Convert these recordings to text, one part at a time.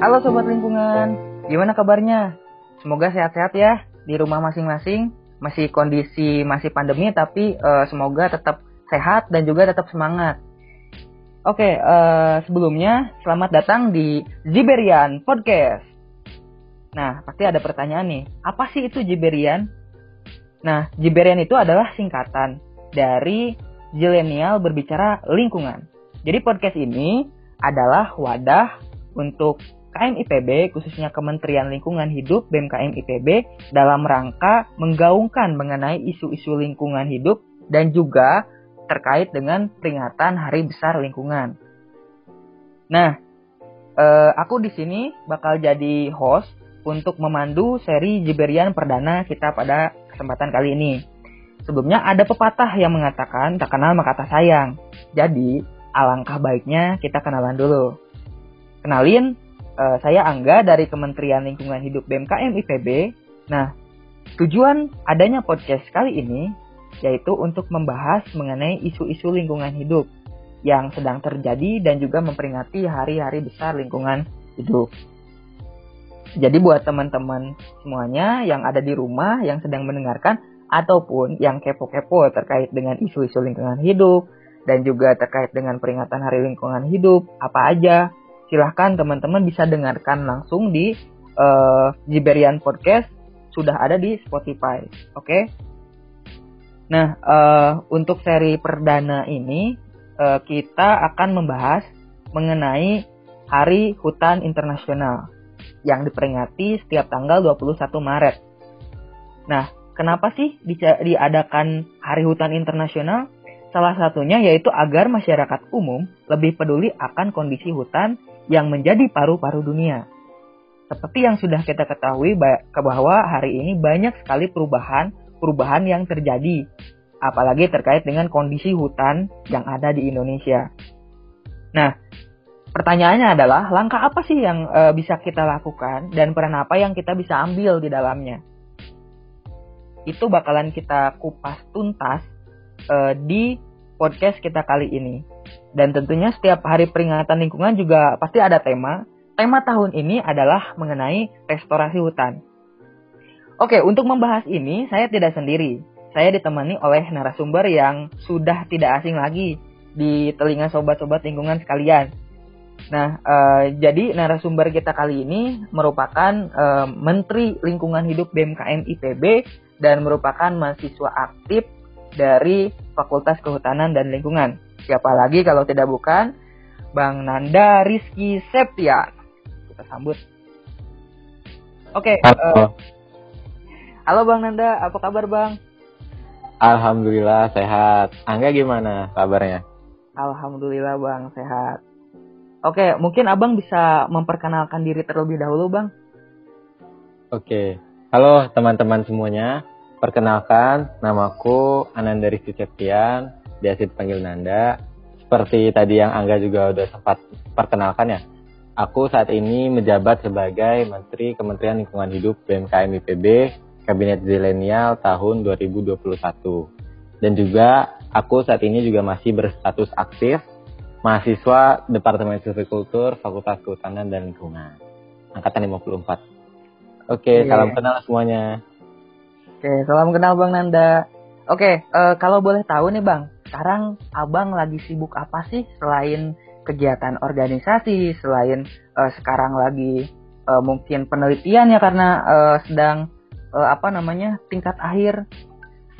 Halo Sobat Lingkungan, gimana kabarnya? Semoga sehat-sehat ya di rumah masing-masing. Masih kondisi masih pandemi tapi uh, semoga tetap sehat dan juga tetap semangat. Oke, uh, sebelumnya selamat datang di Jiberian Podcast. Nah, pasti ada pertanyaan nih, apa sih itu Jiberian? Nah, Jiberian itu adalah singkatan dari Zilenial berbicara lingkungan. Jadi podcast ini adalah wadah untuk KMIPB, khususnya Kementerian Lingkungan Hidup BMKM IPB, dalam rangka menggaungkan mengenai isu-isu lingkungan hidup dan juga terkait dengan peringatan Hari Besar Lingkungan. Nah, eh, aku di sini bakal jadi host untuk memandu seri Jiberian Perdana kita pada kesempatan kali ini. Sebelumnya ada pepatah yang mengatakan tak kenal maka tak sayang. Jadi, alangkah baiknya kita kenalan dulu. Kenalin, uh, saya Angga dari Kementerian Lingkungan Hidup BMKM IPB. Nah, tujuan adanya podcast kali ini yaitu untuk membahas mengenai isu-isu lingkungan hidup yang sedang terjadi dan juga memperingati hari-hari besar lingkungan hidup. Jadi buat teman-teman semuanya yang ada di rumah yang sedang mendengarkan ataupun yang kepo-kepo terkait dengan isu-isu lingkungan hidup dan juga terkait dengan peringatan Hari Lingkungan Hidup apa aja silahkan teman-teman bisa dengarkan langsung di uh, Jiberian Podcast sudah ada di Spotify. Oke. Okay? Nah, uh, untuk seri perdana ini uh, kita akan membahas mengenai Hari Hutan Internasional yang diperingati setiap tanggal 21 Maret. Nah, kenapa sih diadakan Hari Hutan Internasional? Salah satunya yaitu agar masyarakat umum lebih peduli akan kondisi hutan yang menjadi paru-paru dunia. Seperti yang sudah kita ketahui bahwa hari ini banyak sekali perubahan-perubahan yang terjadi, apalagi terkait dengan kondisi hutan yang ada di Indonesia. Nah, pertanyaannya adalah langkah apa sih yang e, bisa kita lakukan dan peran apa yang kita bisa ambil di dalamnya? Itu bakalan kita kupas tuntas e, di podcast kita kali ini. Dan tentunya setiap hari peringatan lingkungan juga pasti ada tema. Tema tahun ini adalah mengenai restorasi hutan. Oke, untuk membahas ini saya tidak sendiri. Saya ditemani oleh narasumber yang sudah tidak asing lagi di telinga sobat-sobat lingkungan sekalian. Nah, uh, jadi narasumber kita kali ini merupakan uh, Menteri Lingkungan Hidup BMKM IPB dan merupakan mahasiswa aktif dari Fakultas Kehutanan dan Lingkungan. Siapa lagi kalau tidak bukan Bang Nanda Rizky Septian. Kita sambut. Oke. Okay, halo. Uh, halo Bang Nanda, apa kabar Bang? Alhamdulillah sehat. Angga gimana kabarnya? Alhamdulillah Bang sehat. Oke, mungkin Abang bisa memperkenalkan diri terlebih dahulu Bang. Oke. Halo teman-teman semuanya. Perkenalkan, namaku Ananda Rizky Septian, biasa dipanggil Nanda. Seperti tadi yang Angga juga udah sempat perkenalkan ya. Aku saat ini menjabat sebagai Menteri Kementerian Lingkungan Hidup BMKM IPB Kabinet Zilenial tahun 2021. Dan juga aku saat ini juga masih berstatus aktif mahasiswa Departemen Silvikultur Fakultas Kehutanan dan Lingkungan angkatan 54. Oke, yeah. salam kenal semuanya. Oke, salam kenal Bang Nanda. Oke, uh, kalau boleh tahu nih Bang, sekarang Abang lagi sibuk apa sih selain kegiatan organisasi, selain uh, sekarang lagi uh, mungkin penelitian ya karena uh, sedang uh, apa namanya tingkat akhir.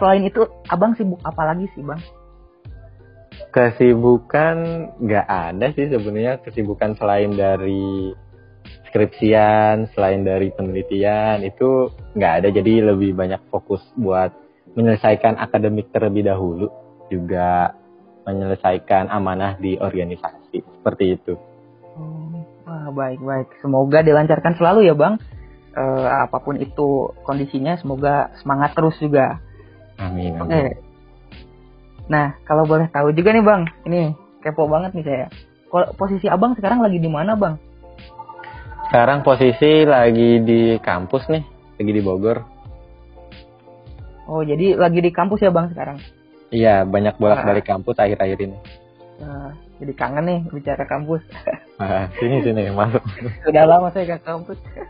Selain itu, Abang sibuk apa lagi sih Bang? Kesibukan nggak ada sih sebenarnya kesibukan selain dari skripsian selain dari penelitian itu nggak ada jadi lebih banyak fokus buat menyelesaikan akademik terlebih dahulu juga menyelesaikan amanah di organisasi seperti itu. Oh, wah baik baik semoga dilancarkan selalu ya bang e, apa pun itu kondisinya semoga semangat terus juga. Amin. Oke. Okay. Nah kalau boleh tahu juga nih bang ini kepo banget nih saya. Posisi abang sekarang lagi di mana bang? Sekarang posisi lagi di kampus nih, lagi di Bogor. Oh, jadi lagi di kampus ya Bang sekarang? Iya, banyak bolak-balik ah. kampus akhir-akhir ini. Nah, jadi kangen nih bicara kampus. Nah, sini sini masuk. Sudah lama saya ke kampus. Oke,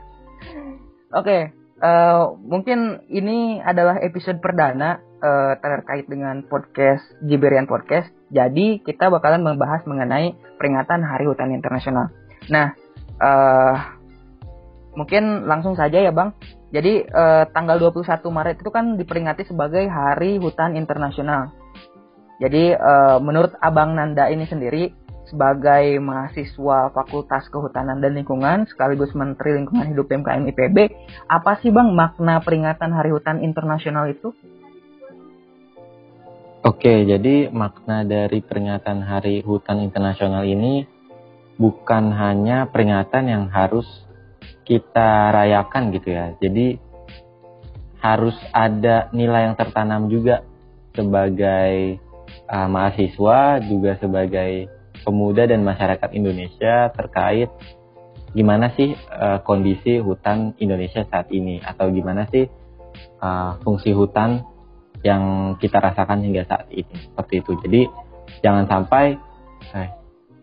okay, uh, eh, mungkin ini adalah episode perdana uh, terkait dengan podcast Jiberian Podcast. Jadi kita bakalan membahas mengenai peringatan Hari Hutan Internasional. Nah, uh, mungkin langsung saja ya Bang. Jadi uh, tanggal 21 Maret itu kan diperingati sebagai Hari Hutan Internasional. Jadi uh, menurut Abang Nanda ini sendiri sebagai mahasiswa Fakultas Kehutanan dan Lingkungan sekaligus Menteri Lingkungan Hidup PMKM IPB, apa sih Bang makna peringatan Hari Hutan Internasional itu? Oke, jadi makna dari peringatan Hari Hutan Internasional ini bukan hanya peringatan yang harus kita rayakan gitu ya. Jadi harus ada nilai yang tertanam juga sebagai uh, mahasiswa juga sebagai pemuda dan masyarakat Indonesia terkait gimana sih uh, kondisi hutan Indonesia saat ini atau gimana sih uh, fungsi hutan yang kita rasakan hingga saat ini seperti itu. Jadi jangan sampai eh,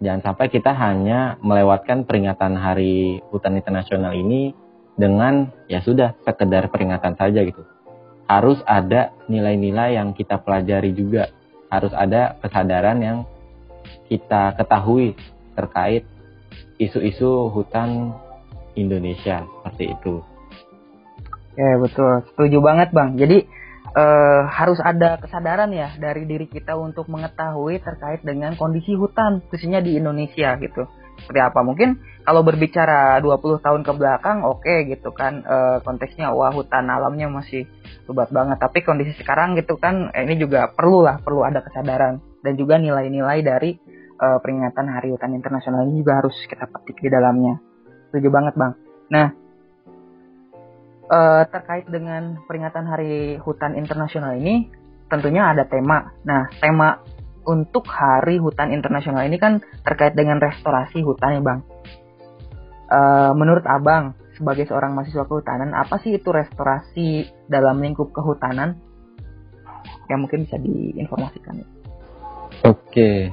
jangan sampai kita hanya melewatkan peringatan Hari Hutan Internasional ini dengan ya sudah sekedar peringatan saja gitu. Harus ada nilai-nilai yang kita pelajari juga harus ada kesadaran yang kita ketahui terkait isu-isu hutan Indonesia seperti itu. Ya betul, setuju banget bang. Jadi uh, harus ada kesadaran ya dari diri kita untuk mengetahui terkait dengan kondisi hutan khususnya di Indonesia gitu. Seperti apa? Mungkin kalau berbicara 20 tahun ke belakang oke okay, gitu kan. E, konteksnya wah hutan alamnya masih lebat banget. Tapi kondisi sekarang gitu kan eh, ini juga perlu lah perlu ada kesadaran. Dan juga nilai-nilai dari e, peringatan Hari Hutan Internasional ini juga harus kita petik di dalamnya. Setuju banget bang. Nah e, terkait dengan peringatan Hari Hutan Internasional ini tentunya ada tema nah tema untuk Hari Hutan Internasional ini kan terkait dengan restorasi hutan ya Bang. Uh, menurut Abang, sebagai seorang mahasiswa kehutanan, apa sih itu restorasi dalam lingkup kehutanan? Yang mungkin bisa diinformasikan. Oke,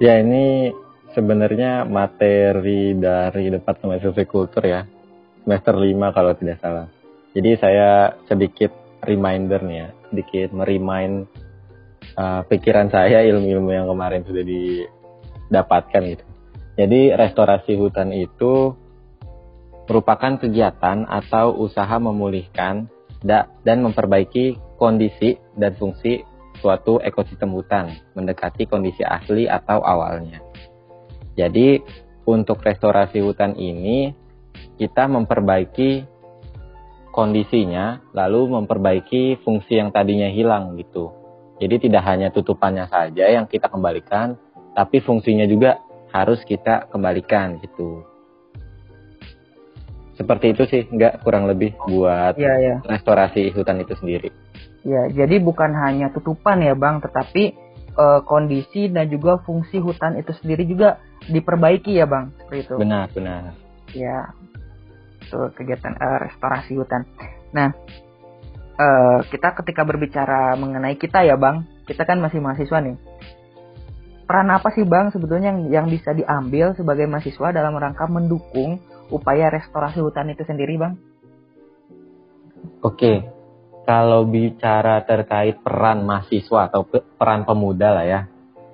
ya ini sebenarnya materi dari Departemen Sosikultur ya, semester 5 kalau tidak salah. Jadi saya sedikit reminder nih ya, sedikit merimain uh, pikiran saya ilmu-ilmu yang kemarin sudah didapatkan gitu. Jadi restorasi hutan itu merupakan kegiatan atau usaha memulihkan dan memperbaiki kondisi dan fungsi suatu ekosistem hutan mendekati kondisi asli atau awalnya. Jadi untuk restorasi hutan ini kita memperbaiki kondisinya lalu memperbaiki fungsi yang tadinya hilang gitu jadi tidak hanya tutupannya saja yang kita kembalikan, tapi fungsinya juga harus kita kembalikan gitu. Seperti itu sih, enggak kurang lebih buat ya, ya. restorasi hutan itu sendiri. Ya, jadi bukan hanya tutupan ya bang, tetapi uh, kondisi dan juga fungsi hutan itu sendiri juga diperbaiki ya bang, seperti itu. Benar, benar. Ya, itu kegiatan uh, restorasi hutan. Nah, uh, kita ketika berbicara mengenai kita ya bang, kita kan masih mahasiswa nih. Peran apa sih bang sebetulnya yang, yang bisa diambil sebagai mahasiswa dalam rangka mendukung upaya restorasi hutan itu sendiri bang? Oke, kalau bicara terkait peran mahasiswa atau peran pemuda lah ya,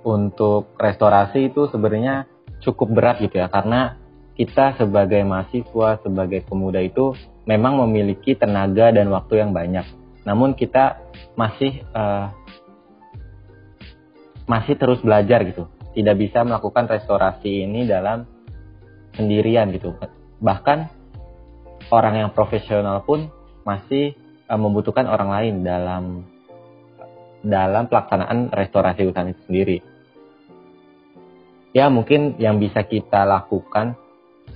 untuk restorasi itu sebenarnya cukup berat gitu ya, karena kita sebagai mahasiswa, sebagai pemuda itu memang memiliki tenaga dan waktu yang banyak. Namun kita masih uh, masih terus belajar gitu. Tidak bisa melakukan restorasi ini dalam sendirian gitu. Bahkan orang yang profesional pun masih uh, membutuhkan orang lain dalam dalam pelaksanaan restorasi hutan itu sendiri. Ya mungkin yang bisa kita lakukan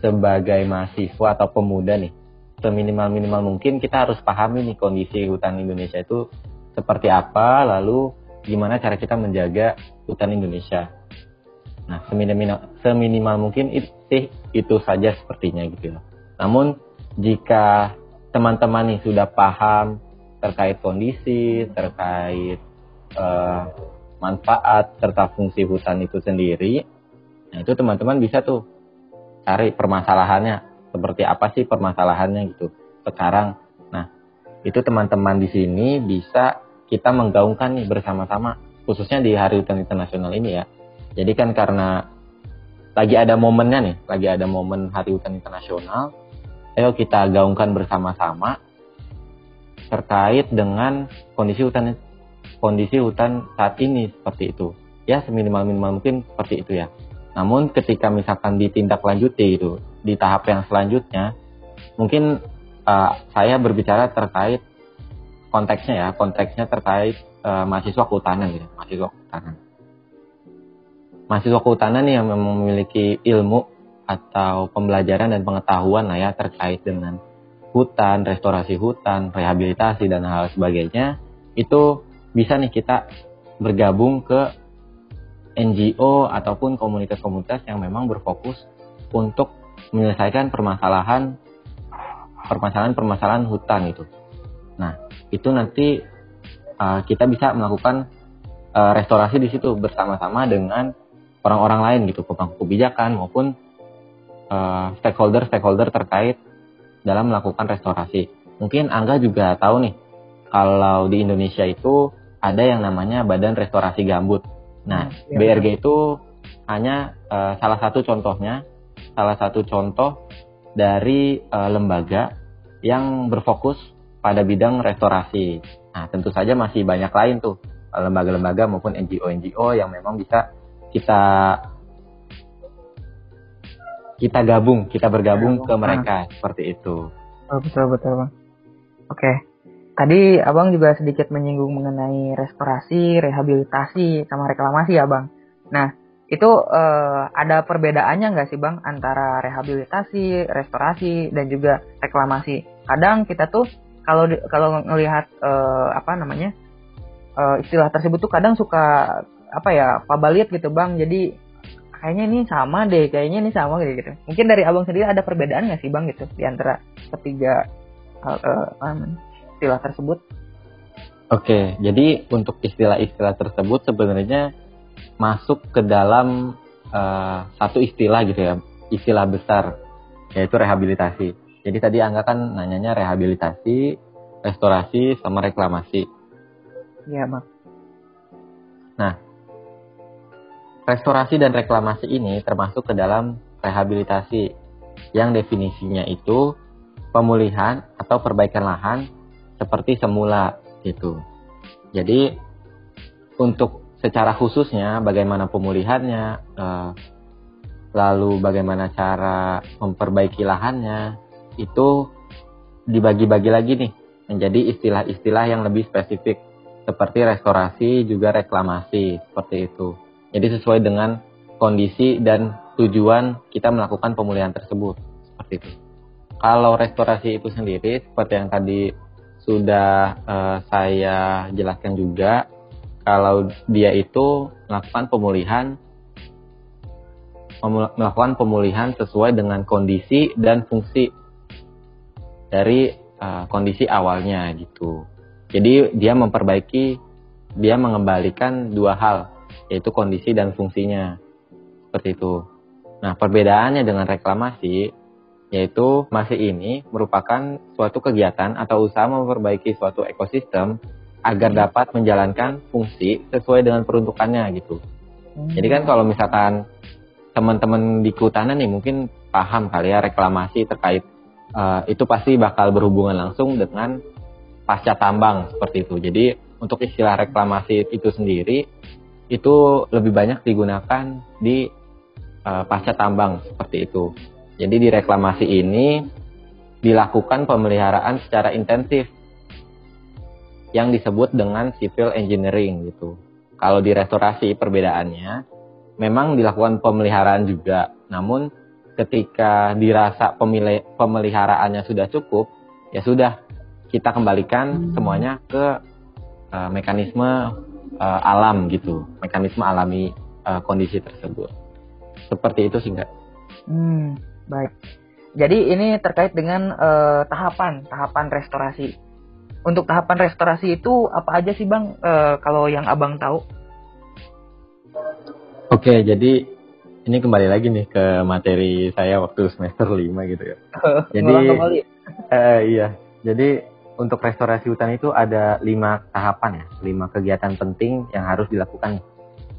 sebagai mahasiswa atau pemuda nih seminimal-minimal mungkin kita harus pahami nih kondisi hutan Indonesia itu seperti apa, lalu gimana cara kita menjaga hutan Indonesia. Nah, seminimal, seminimal mungkin itu, itu saja sepertinya gitu ya. Namun jika teman-teman nih sudah paham terkait kondisi, terkait uh, manfaat serta fungsi hutan itu sendiri, nah itu teman-teman bisa tuh cari permasalahannya seperti apa sih permasalahannya gitu sekarang. Nah itu teman-teman di sini bisa kita menggaungkan nih bersama-sama khususnya di Hari Hutan Internasional ini ya. Jadi kan karena lagi ada momennya nih, lagi ada momen Hari Hutan Internasional, ayo kita gaungkan bersama-sama terkait dengan kondisi hutan kondisi hutan saat ini seperti itu. Ya seminimal minimal mungkin seperti itu ya. Namun ketika misalkan ditindaklanjuti itu di tahap yang selanjutnya, mungkin uh, saya berbicara terkait konteksnya ya, konteksnya terkait uh, mahasiswa kehutanan gitu, mahasiswa kehutanan. Mahasiswa kehutanan yang memiliki ilmu atau pembelajaran dan pengetahuan lah ya terkait dengan hutan, restorasi hutan, rehabilitasi dan hal sebagainya, itu bisa nih kita bergabung ke NGO ataupun komunitas-komunitas yang memang berfokus untuk menyelesaikan permasalahan permasalahan-permasalahan hutan itu. Nah, itu nanti uh, kita bisa melakukan uh, restorasi di situ bersama-sama dengan orang-orang lain gitu, pemangku kebijakan maupun uh, stakeholder-stakeholder terkait dalam melakukan restorasi. Mungkin Angga juga tahu nih, kalau di Indonesia itu ada yang namanya Badan Restorasi Gambut. Nah, ya, BRG itu hanya uh, salah satu contohnya, salah satu contoh dari uh, lembaga yang berfokus pada bidang restorasi. Nah, tentu saja masih banyak lain tuh lembaga-lembaga maupun NGO-NGO yang memang bisa kita kita gabung, kita bergabung ke mereka seperti itu. Oh, betul betul bang. Oke, tadi abang juga sedikit menyinggung mengenai restorasi, rehabilitasi, sama reklamasi ya bang. Nah itu uh, ada perbedaannya nggak sih bang antara rehabilitasi, restorasi dan juga reklamasi? Kadang kita tuh kalau kalau ngelihat uh, apa namanya uh, istilah tersebut tuh kadang suka apa ya pabaliat gitu bang. Jadi kayaknya ini sama deh, kayaknya ini sama gitu. gitu. Mungkin dari abang sendiri ada perbedaan nggak sih bang gitu di antara ketiga uh, istilah tersebut? Oke, jadi untuk istilah-istilah tersebut sebenarnya masuk ke dalam uh, satu istilah gitu ya, istilah besar yaitu rehabilitasi. Jadi tadi Angga kan nanyanya rehabilitasi, restorasi, sama reklamasi. Iya, Bang. Nah, Restorasi dan reklamasi ini termasuk ke dalam rehabilitasi yang definisinya itu pemulihan atau perbaikan lahan seperti semula gitu. Jadi untuk secara khususnya bagaimana pemulihannya, eh, lalu bagaimana cara memperbaiki lahannya itu dibagi-bagi lagi nih menjadi istilah-istilah yang lebih spesifik seperti restorasi juga reklamasi seperti itu. Jadi sesuai dengan kondisi dan tujuan kita melakukan pemulihan tersebut. Seperti itu. Kalau restorasi itu sendiri, seperti yang tadi sudah uh, saya jelaskan juga, kalau dia itu melakukan pemulihan melakukan pemulihan sesuai dengan kondisi dan fungsi dari uh, kondisi awalnya gitu. Jadi dia memperbaiki, dia mengembalikan dua hal, yaitu kondisi dan fungsinya. Seperti itu. Nah, perbedaannya dengan reklamasi yaitu masih ini merupakan suatu kegiatan atau usaha memperbaiki suatu ekosistem agar dapat menjalankan fungsi sesuai dengan peruntukannya gitu. Jadi kan kalau misalkan teman-teman di kehutanan nih mungkin paham kali ya reklamasi terkait uh, itu pasti bakal berhubungan langsung dengan pasca tambang seperti itu. Jadi untuk istilah reklamasi itu sendiri itu lebih banyak digunakan di uh, pasca tambang seperti itu. Jadi di reklamasi ini dilakukan pemeliharaan secara intensif yang disebut dengan civil engineering gitu. Kalau di restorasi perbedaannya memang dilakukan pemeliharaan juga, namun ketika dirasa pemeliharaannya sudah cukup, ya sudah kita kembalikan semuanya ke uh, mekanisme uh, alam gitu, mekanisme alami uh, kondisi tersebut. Seperti itu sih enggak? Hmm, baik. Jadi ini terkait dengan uh, tahapan tahapan restorasi. Untuk tahapan restorasi itu apa aja sih bang? Uh, kalau yang abang tahu? Oke, jadi ini kembali lagi nih ke materi saya waktu semester 5 gitu ya. jadi uh, iya. Jadi untuk restorasi hutan itu ada lima tahapan ya, lima kegiatan penting yang harus dilakukan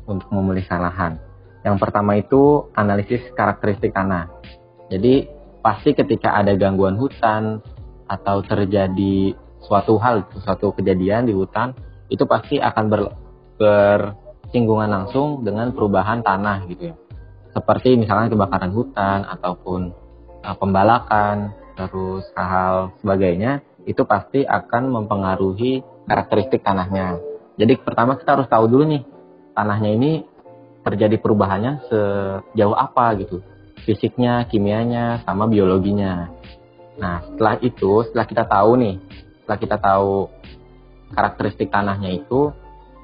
untuk memulihkan lahan. Yang pertama itu analisis karakteristik tanah. Jadi pasti ketika ada gangguan hutan atau terjadi suatu hal, suatu kejadian di hutan, itu pasti akan ber, bersinggungan langsung dengan perubahan tanah gitu ya. Seperti misalnya kebakaran hutan ataupun uh, pembalakan, terus hal-hal sebagainya itu pasti akan mempengaruhi karakteristik tanahnya. Jadi pertama kita harus tahu dulu nih tanahnya ini terjadi perubahannya sejauh apa gitu. Fisiknya, kimianya, sama biologinya. Nah setelah itu, setelah kita tahu nih, setelah kita tahu karakteristik tanahnya itu,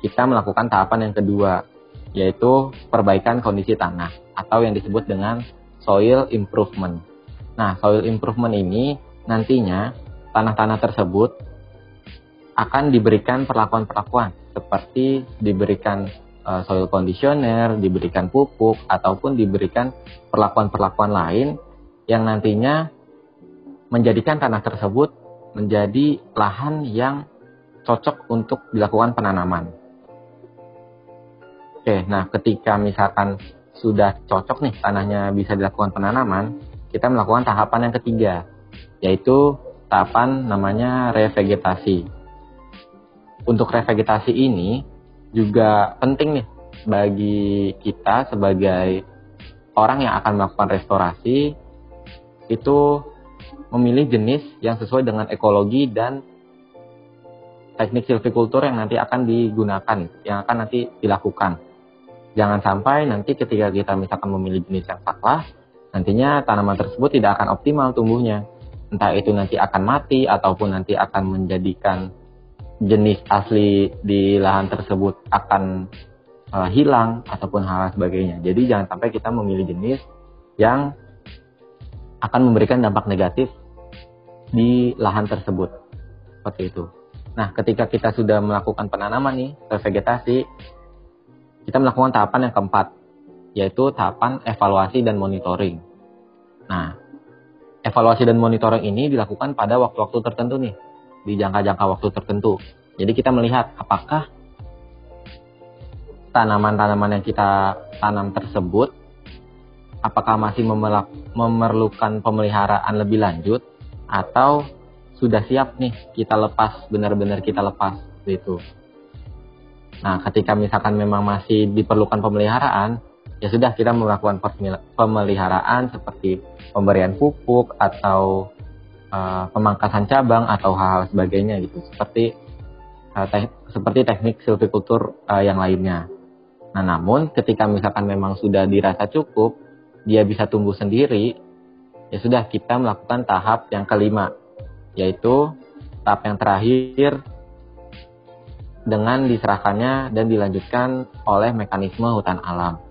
kita melakukan tahapan yang kedua, yaitu perbaikan kondisi tanah atau yang disebut dengan soil improvement. Nah, soil improvement ini nantinya tanah-tanah tersebut akan diberikan perlakuan-perlakuan seperti diberikan uh, soil conditioner, diberikan pupuk ataupun diberikan perlakuan-perlakuan lain yang nantinya menjadikan tanah tersebut menjadi lahan yang cocok untuk dilakukan penanaman. Oke, nah ketika misalkan sudah cocok nih tanahnya bisa dilakukan penanaman, kita melakukan tahapan yang ketiga, yaitu tahapan namanya revegetasi. Untuk revegetasi ini juga penting nih bagi kita sebagai orang yang akan melakukan restorasi itu memilih jenis yang sesuai dengan ekologi dan teknik silvikultur yang nanti akan digunakan, yang akan nanti dilakukan. Jangan sampai nanti ketika kita misalkan memilih jenis yang salah, nantinya tanaman tersebut tidak akan optimal tumbuhnya entah itu nanti akan mati ataupun nanti akan menjadikan jenis asli di lahan tersebut akan uh, hilang ataupun hal sebagainya. Jadi jangan sampai kita memilih jenis yang akan memberikan dampak negatif di lahan tersebut. Seperti itu. Nah, ketika kita sudah melakukan penanaman nih, vegetasi, kita melakukan tahapan yang keempat, yaitu tahapan evaluasi dan monitoring. Nah, evaluasi dan monitoring ini dilakukan pada waktu-waktu tertentu nih, di jangka-jangka waktu tertentu. Jadi kita melihat apakah tanaman-tanaman yang kita tanam tersebut apakah masih memerlukan pemeliharaan lebih lanjut atau sudah siap nih kita lepas benar-benar kita lepas gitu. Nah, ketika misalkan memang masih diperlukan pemeliharaan, ya sudah kita melakukan pemeliharaan seperti pemberian pupuk atau uh, pemangkasan cabang atau hal-hal sebagainya gitu seperti uh, te seperti teknik silvikultur uh, yang lainnya. Nah namun ketika misalkan memang sudah dirasa cukup dia bisa tumbuh sendiri ya sudah kita melakukan tahap yang kelima yaitu tahap yang terakhir dengan diserahkannya dan dilanjutkan oleh mekanisme hutan alam.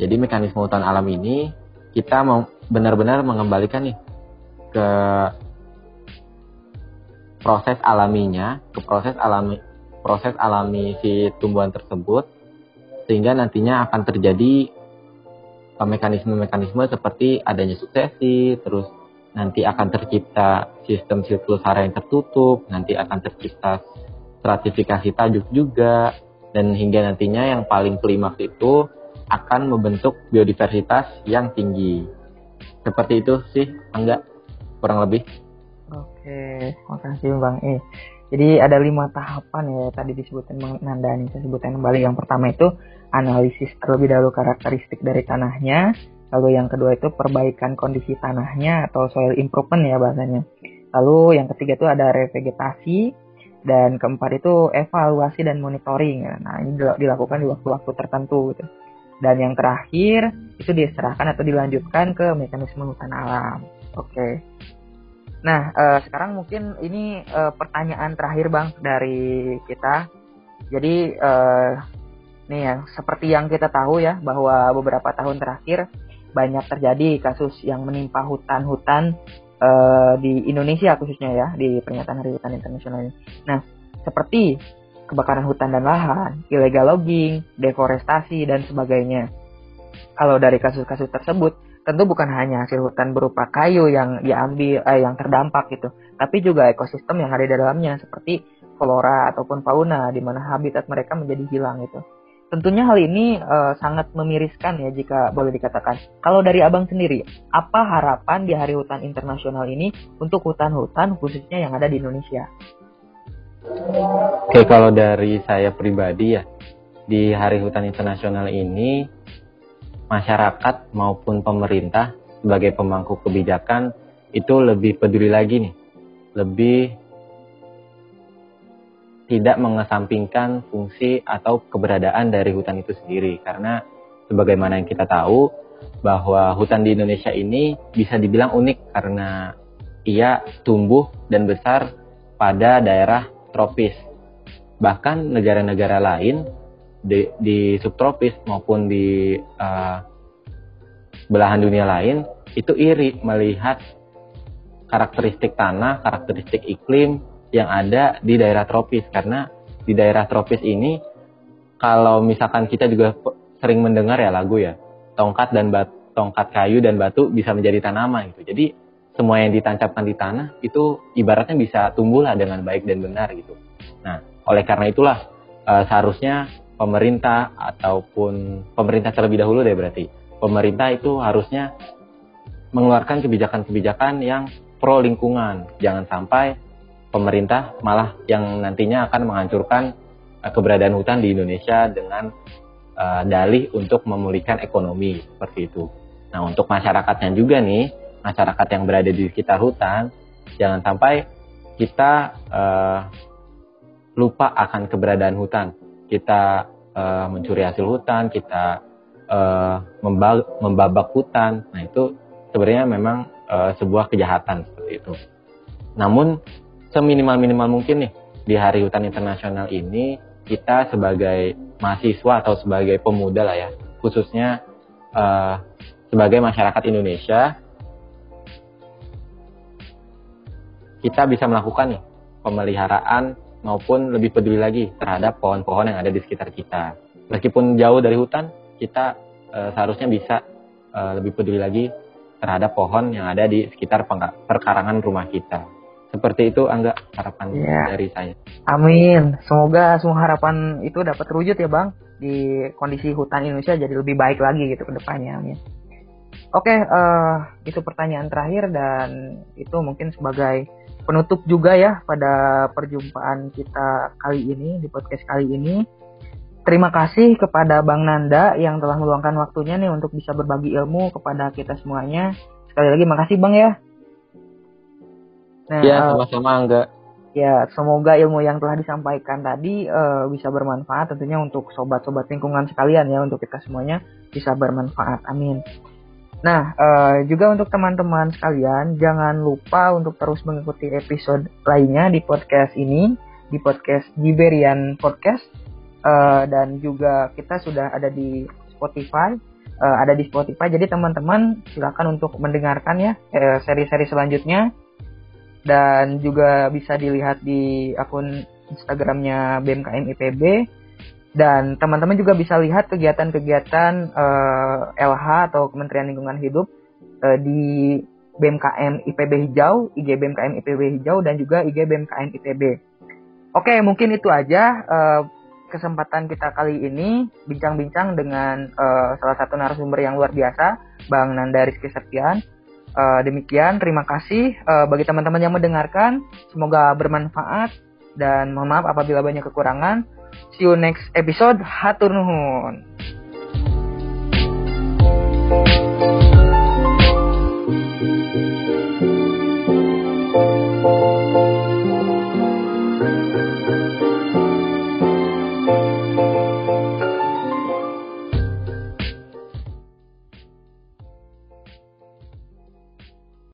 Jadi mekanisme hutan alam ini kita benar-benar mengembalikan nih ke proses alaminya, ke proses alami proses alami si tumbuhan tersebut sehingga nantinya akan terjadi mekanisme-mekanisme seperti adanya suksesi, terus nanti akan tercipta sistem siklus hara yang tertutup, nanti akan tercipta stratifikasi tajuk juga, dan hingga nantinya yang paling klimaks itu akan membentuk biodiversitas yang tinggi. Seperti itu sih, enggak kurang lebih. Oke, makasih Bang E. Jadi ada lima tahapan ya tadi disebutkan Bang Nandani. Saya sebutkan kembali. Yang pertama itu analisis terlebih dahulu karakteristik dari tanahnya. Lalu yang kedua itu perbaikan kondisi tanahnya atau soil improvement ya bahasanya. Lalu yang ketiga itu ada revegetasi dan keempat itu evaluasi dan monitoring. Nah ini dilakukan di waktu-waktu tertentu gitu. Dan yang terakhir itu diserahkan atau dilanjutkan ke mekanisme hutan alam. Oke. Okay. Nah, uh, sekarang mungkin ini uh, pertanyaan terakhir Bang dari kita. Jadi uh, nih ya, seperti yang kita tahu ya bahwa beberapa tahun terakhir banyak terjadi kasus yang menimpa hutan-hutan uh, di Indonesia khususnya ya di pernyataan Hari Hutan Internasional ini. Nah, seperti kebakaran hutan dan lahan, illegal logging, deforestasi, dan sebagainya. Kalau dari kasus-kasus tersebut, tentu bukan hanya hasil hutan berupa kayu yang diambil, eh, yang terdampak gitu, tapi juga ekosistem yang ada di dalamnya seperti flora ataupun fauna di mana habitat mereka menjadi hilang itu. Tentunya hal ini uh, sangat memiriskan ya jika boleh dikatakan. Kalau dari abang sendiri, apa harapan di Hari Hutan Internasional ini untuk hutan-hutan khususnya yang ada di Indonesia? Oke, kalau dari saya pribadi ya, di Hari Hutan Internasional ini, masyarakat maupun pemerintah sebagai pemangku kebijakan itu lebih peduli lagi nih, lebih tidak mengesampingkan fungsi atau keberadaan dari hutan itu sendiri karena sebagaimana yang kita tahu bahwa hutan di Indonesia ini bisa dibilang unik karena ia tumbuh dan besar pada daerah tropis. Bahkan negara-negara lain di, di subtropis maupun di uh, belahan dunia lain itu iri melihat karakteristik tanah, karakteristik iklim yang ada di daerah tropis. Karena di daerah tropis ini kalau misalkan kita juga sering mendengar ya lagu ya tongkat dan bat, tongkat kayu dan batu bisa menjadi tanaman gitu. Jadi semua yang ditancapkan di tanah itu ibaratnya bisa tumbuhlah dengan baik dan benar gitu. Nah oleh karena itulah uh, seharusnya pemerintah ataupun pemerintah terlebih dahulu deh berarti pemerintah itu harusnya mengeluarkan kebijakan-kebijakan yang pro lingkungan jangan sampai pemerintah malah yang nantinya akan menghancurkan uh, keberadaan hutan di Indonesia dengan uh, dalih untuk memulihkan ekonomi seperti itu. Nah, untuk masyarakatnya juga nih, masyarakat yang berada di sekitar hutan, jangan sampai kita uh, lupa akan keberadaan hutan. Kita uh, mencuri hasil hutan, kita uh, membabak hutan. Nah, itu sebenarnya memang uh, sebuah kejahatan seperti itu. Namun seminimal-minimal mungkin nih di Hari Hutan Internasional ini kita sebagai mahasiswa atau sebagai pemuda lah ya, khususnya uh, sebagai masyarakat Indonesia, kita bisa melakukan nih pemeliharaan maupun lebih peduli lagi terhadap pohon-pohon yang ada di sekitar kita. Meskipun jauh dari hutan, kita uh, seharusnya bisa uh, lebih peduli lagi terhadap pohon yang ada di sekitar perkarangan rumah kita. Seperti itu Angga harapan ya. dari saya. Amin. Semoga semua harapan itu dapat terwujud ya Bang di kondisi hutan Indonesia jadi lebih baik lagi gitu ke depannya. Amin. Oke, uh, itu pertanyaan terakhir dan itu mungkin sebagai penutup juga ya pada perjumpaan kita kali ini di podcast kali ini. Terima kasih kepada Bang Nanda yang telah meluangkan waktunya nih untuk bisa berbagi ilmu kepada kita semuanya. Sekali lagi makasih Bang ya. Nah, ya, sama-sama enggak. Ya, semoga ilmu yang telah disampaikan tadi uh, bisa bermanfaat tentunya untuk sobat-sobat lingkungan sekalian ya, untuk kita semuanya bisa bermanfaat. Amin. Nah, uh, juga untuk teman-teman sekalian, jangan lupa untuk terus mengikuti episode lainnya di podcast ini, di podcast Giberian Podcast, uh, dan juga kita sudah ada di Spotify, uh, ada di Spotify. Jadi teman-teman silakan untuk mendengarkan ya seri-seri selanjutnya. Dan juga bisa dilihat di akun Instagramnya BMKM IPB dan teman-teman juga bisa lihat kegiatan-kegiatan uh, eh, LH atau Kementerian Lingkungan Hidup uh, di BMKM IPB Hijau, IG BMKM IPB Hijau dan juga IG BMKM IPB. Oke, mungkin itu aja uh, kesempatan kita kali ini bincang-bincang dengan uh, salah satu narasumber yang luar biasa, Bang Nanda Rizky Septian Uh, demikian, terima kasih bagi teman-teman yang mendengarkan. Semoga bermanfaat dan mohon maaf apabila banyak kekurangan. See you next episode. Hatur nuhun.